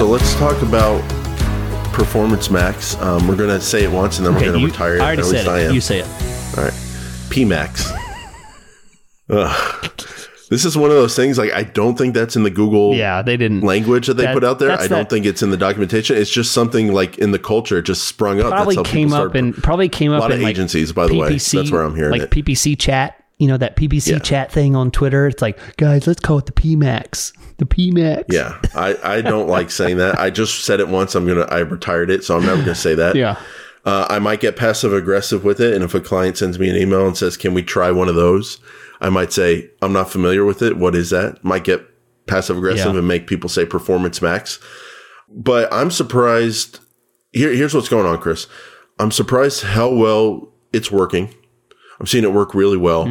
So let's talk about Performance Max. Um, we're going to say it once and then Okay, we're going to retire it. I already At said least I it. am. You say it. All right. PMAX. Ugh. This is one of those things like I don't think that's in the Google Yeah, they didn't. language that they That- put out there. I don't that- think it's in the documentation. It's just something like in the culture. It just sprung up. probably that's how came up in probably came a up lot in of like agencies, by the way. That's where I'm hearing like it. PPC chat. You know that PPC Yeah. chat thing on Twitter. It's like, guys, let's call it the PMAX. The PMAX. yeah, I, I don't like saying that. I just said it once. I'm gonna I retired it, so I'm never gonna say that. Yeah. Uh, I might get passive aggressive with it, and if a client sends me an email and says, "Can we try one of those?" I might say, "I'm not familiar with it. What is that?" Might get passive aggressive Yeah. and make people say "Performance Max." But I'm surprised. Here, here's what's going on, Chris. I'm surprised how well it's working. I'm seeing it work really well.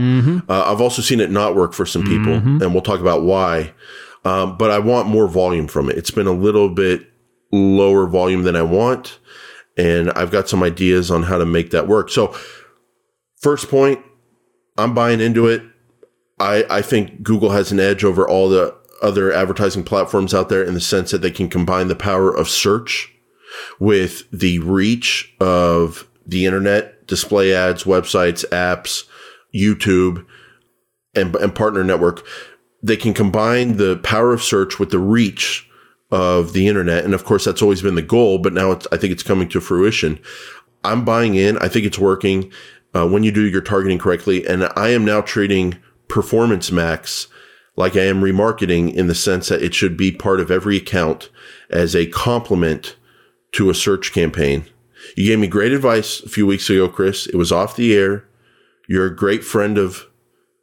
Uh, I've also seen it not work for some people, and we'll talk about why. Um, but I want more volume from it. It's been a little bit lower volume than I want, and I've got some ideas on how to make that work. So, first point, I'm buying into it. I, I think Google has an edge over all the other advertising platforms out there in the sense that they can combine the power of search with the reach of the internet, display ads, websites, apps, YouTube, and, and partner network. They can combine the power of search with the reach of the internet. And of course, that's always been the goal, but now it's, I think it's coming to fruition. I'm buying in. I think it's working uh, when you do your targeting correctly. And I am now treating Performance Max like I am remarketing in the sense that it should be part of every account as a complement to a search campaign. You gave me great advice a few weeks ago, Chris. It was off the air. You're a great friend of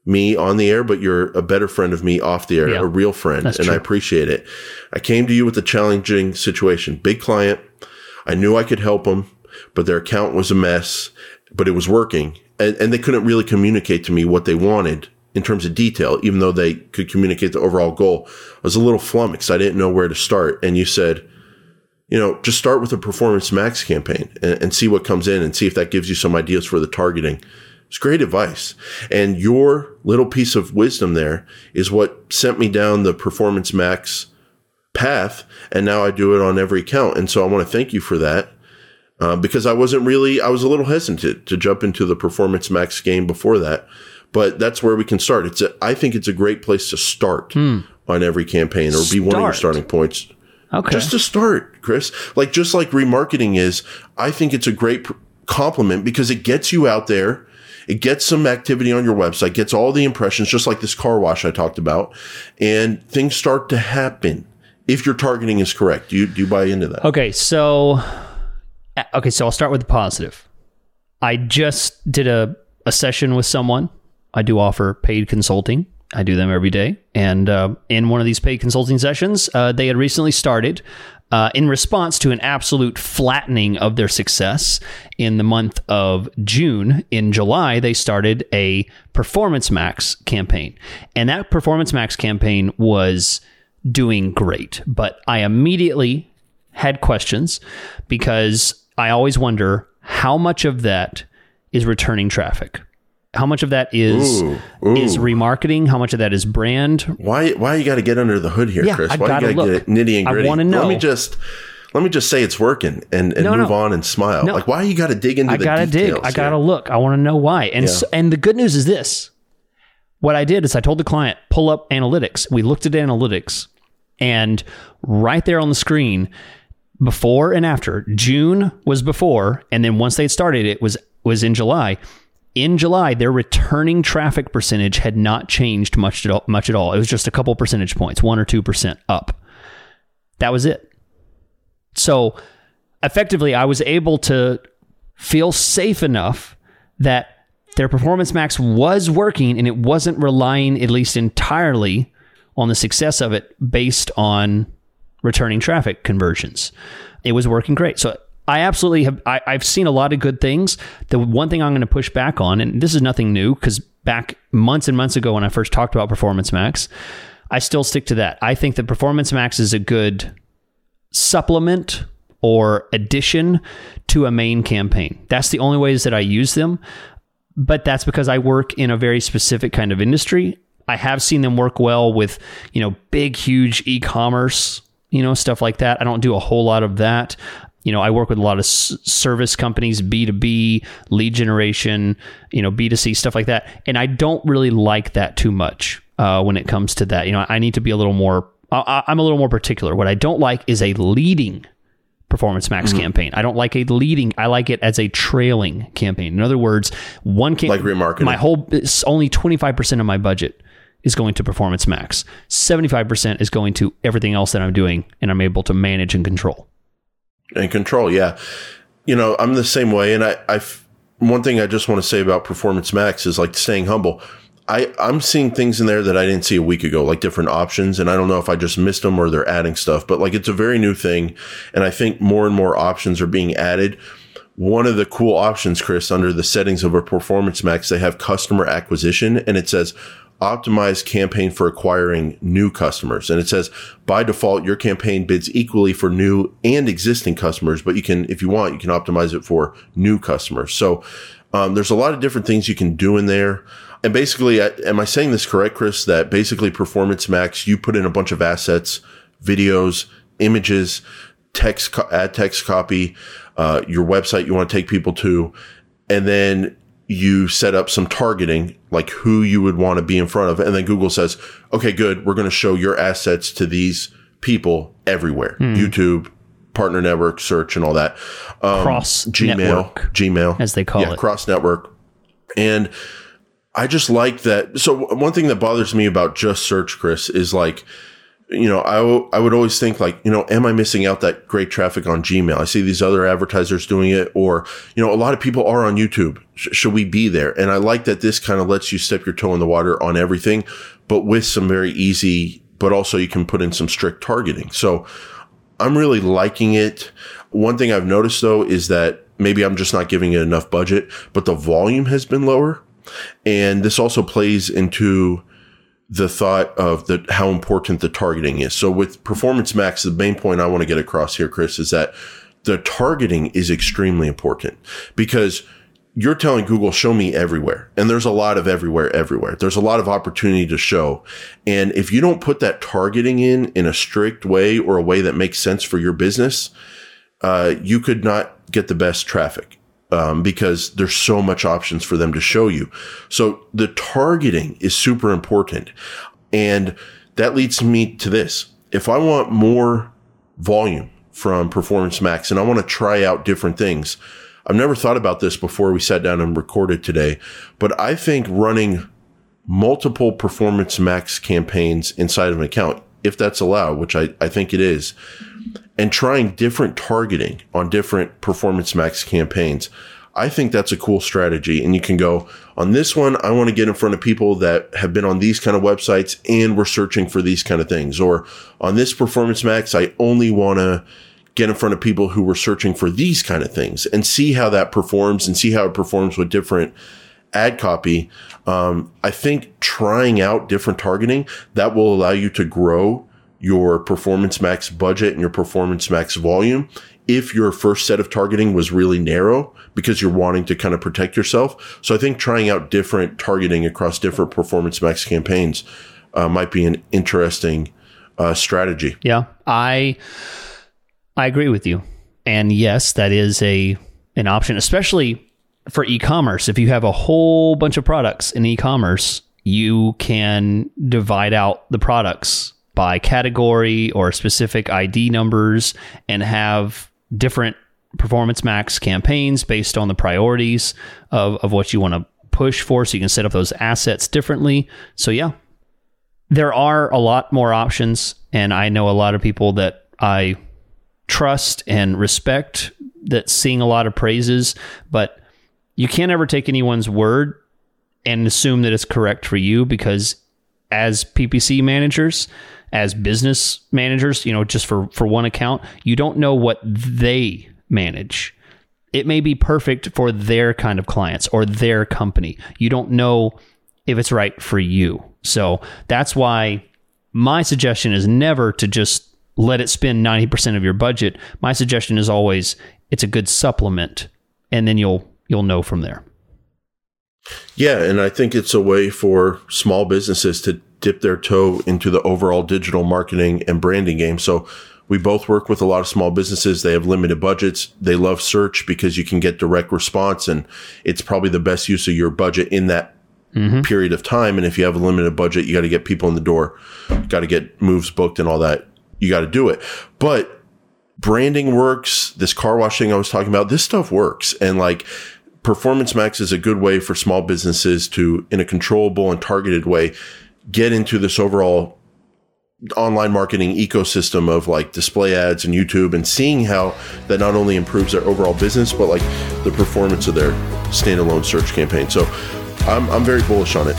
me on the air, but you're a better friend of me off the air, Yeah. a real friend. And I appreciate it. I came to you with a challenging situation. Big client. I knew I could help them, but their account was a mess, but it was working. And, and they couldn't really communicate to me what they wanted in terms of detail, even though they could communicate the overall goal. I was a little flummoxed. I didn't know where to start. And you said, you know, just start with a performance max campaign and, and see what comes in and see if that gives you some ideas for the targeting. It's great advice. And your little piece of wisdom there is what sent me down the performance max path. And now I do it on every account. And so I want to thank you for that. Uh, because I wasn't really, I was a little hesitant to jump into the performance max game before that, but that's where we can start. It's a, I think it's a great place to start on every campaign or be one of your starting points. Okay. Just to start, Chris, like just like remarketing is, I think it's a great pr- complement because it gets you out there. It gets some activity on your website, gets all the impressions, just like this car wash I talked about, and things start to happen if your targeting is correct. Do you, do you buy into that? Okay, so uh, okay, so I'll start with the positive. I just did a, a session with someone. I do offer paid consulting. I do them every day. And uh, in one of these paid consulting sessions, uh, they had recently started uh, in response to an absolute flattening of their success in the month of June. In July, they started a Performance Max campaign. And that Performance Max campaign was doing great. But I immediately had questions because I always wonder how much of that is returning traffic. How much of that is Ooh, ooh. is remarketing? How much of that is brand? Why why you got to get under the hood here, Yeah, Chris? I Why gotta you got to get nitty and gritty? I gritty? wanna know. Let me just let me just say it's working and, and No, move no. on and smile. No. Like why you got to dig into I gotta dig. I gotta look. I want to know why. And s and the good news is this: what I did is I told the client pull up analytics. We looked at analytics, and right there on the screen, before and after. June was before, and then once they started, it was was in July. In July, their returning traffic percentage had not changed much at all, much at all. It was just a couple percentage points, one or two percent up. That was it. So effectively, I was able to feel safe enough that their performance max was working and it wasn't relying at least entirely on the success of it based on returning traffic conversions. It was working great. So I absolutely have I, I've seen a lot of good things. The one thing I'm going to push back on, and this is nothing new because back months and months ago when I first talked about Performance Max, I still stick to that. I think that Performance Max is a good supplement or addition to a main campaign. That's the only ways that I use them. But that's because I work in a very specific kind of industry. I have seen them work well with, you know, big, huge e-commerce you know, stuff like that. I don't do a whole lot of that. You know, I work with a lot of s- service companies, B2B, lead generation, you know, B2C, stuff like that. And I don't really like that too much uh, when it comes to that. You know, I need to be a little more, I, I'm a little more particular. What I don't like is a leading Performance Max Mm-hmm. campaign. I don't like a leading. I like it as a trailing campaign. In other words, one can Like remarketing. My whole it's only twenty five percent of my budget is going to Performance Max. Seventy five percent is going to everything else that I'm doing, and I'm able to manage and control. And control. Yeah. You know, I'm the same way. And I, I, one thing I just want to say about Performance Max is like staying humble. I, I'm seeing things in there that I didn't see a week ago, like different options. And I don't know if I just missed them or they're adding stuff, but like it's a very new thing. And I think more and more options are being added. One of the cool options, Chris, under the settings of a Performance Max, they have customer acquisition and it says optimize campaign for acquiring new customers. And it says by default, your campaign bids equally for new and existing customers, but you can, if you want, you can optimize it for new customers. So, um, there's a lot of different things you can do in there. And basically, am I saying this correct, Chris? That basically Performance Max, you put in a bunch of assets, videos, images, text, ad text copy, uh, your website you want to take people to, and then you set up some targeting, like who you would want to be in front of. And then Google says, okay, good. We're going to show your assets to these people everywhere. YouTube, partner network, search and all that. Um, Cross Gmail, network, Gmail, as they call yeah, it. cross network. And I just like that. So one thing that bothers me about just search, Chris, is like, you know, I, w- I would always think like, you know, am I missing out that great traffic on Gmail? I see these other advertisers doing it, or, you know, a lot of people are on YouTube. Sh- should we be there? And I like that this kind of lets you step your toe in the water on everything, but with some very easy, but also you can put in some strict targeting. So I'm really liking it. One thing I've noticed though is that maybe I'm just not giving it enough budget, but the volume has been lower. And this also plays into the thought of the how important the targeting is. So with Performance Max, the main point I want to get across here, Chris, is that the targeting is extremely important because you're telling Google, show me everywhere. And there's a lot of everywhere, everywhere. There's a lot of opportunity to show. And if you don't put that targeting in in a strict way or a way that makes sense for your business, uh, you could not get the best traffic um, because there's so much options for them to show you. So the targeting is super important. And that leads me to this. If I want more volume from Performance Max and I want to try out different things, I've never thought about this before we sat down and recorded today, but I think running multiple Performance Max campaigns inside of an account, if that's allowed, which I, I think it is, and trying different targeting on different Performance Max campaigns. I think that's a cool strategy. And you can go on this one. I want to get in front of people that have been on these kind of websites and we're searching for these kind of things. Or on this Performance Max, I only want to get in front of people who were searching for these kind of things and see how that performs and see how it performs with different ad copy. Um, I think trying out different targeting that will allow you to grow your performance max budget and your performance max volume. If your first set of targeting was really narrow because you're wanting to kind of protect yourself. So I think trying out different targeting across different performance max campaigns uh, might be an interesting uh, strategy. Yeah, I I agree with you. And yes, that is a an option, especially for e-commerce. If you have a whole bunch of products in e-commerce, you can divide out the products by category or specific ID numbers and have different performance max campaigns based on the priorities of, of what you want to push for. So you can set up those assets differently. So yeah, there are a lot more options. And I know a lot of people that I trust and respect that seeing a lot of praises, but you can't ever take anyone's word and assume that it's correct for you because as PPC managers, as business managers, you know, just for for one account, you don't know what they manage. It may be perfect for their kind of clients or their company. You don't know if it's right for you. So that's why my suggestion is never to just let it spend 90% of your budget. My suggestion is always it's a good supplement and then you'll you'll know from there. Yeah, and I think it's a way for small businesses to dip their toe into the overall digital marketing and branding game. So We both work with a lot of small businesses. They have limited budgets. They love search because you can get direct response and it's probably the best use of your budget in that mm-hmm. period of time. And if you have a limited budget, you got to get people in the door, got to get moves booked and all that. You got to do it. But branding works. This car wash thing I was talking about, this stuff works. And like Performance Max is a good way for small businesses to, in a controllable and targeted way, get into this overall online marketing ecosystem of like display ads and YouTube and seeing how that not only improves their overall business, but like the performance of their standalone search campaign. So I'm, I'm very bullish on it.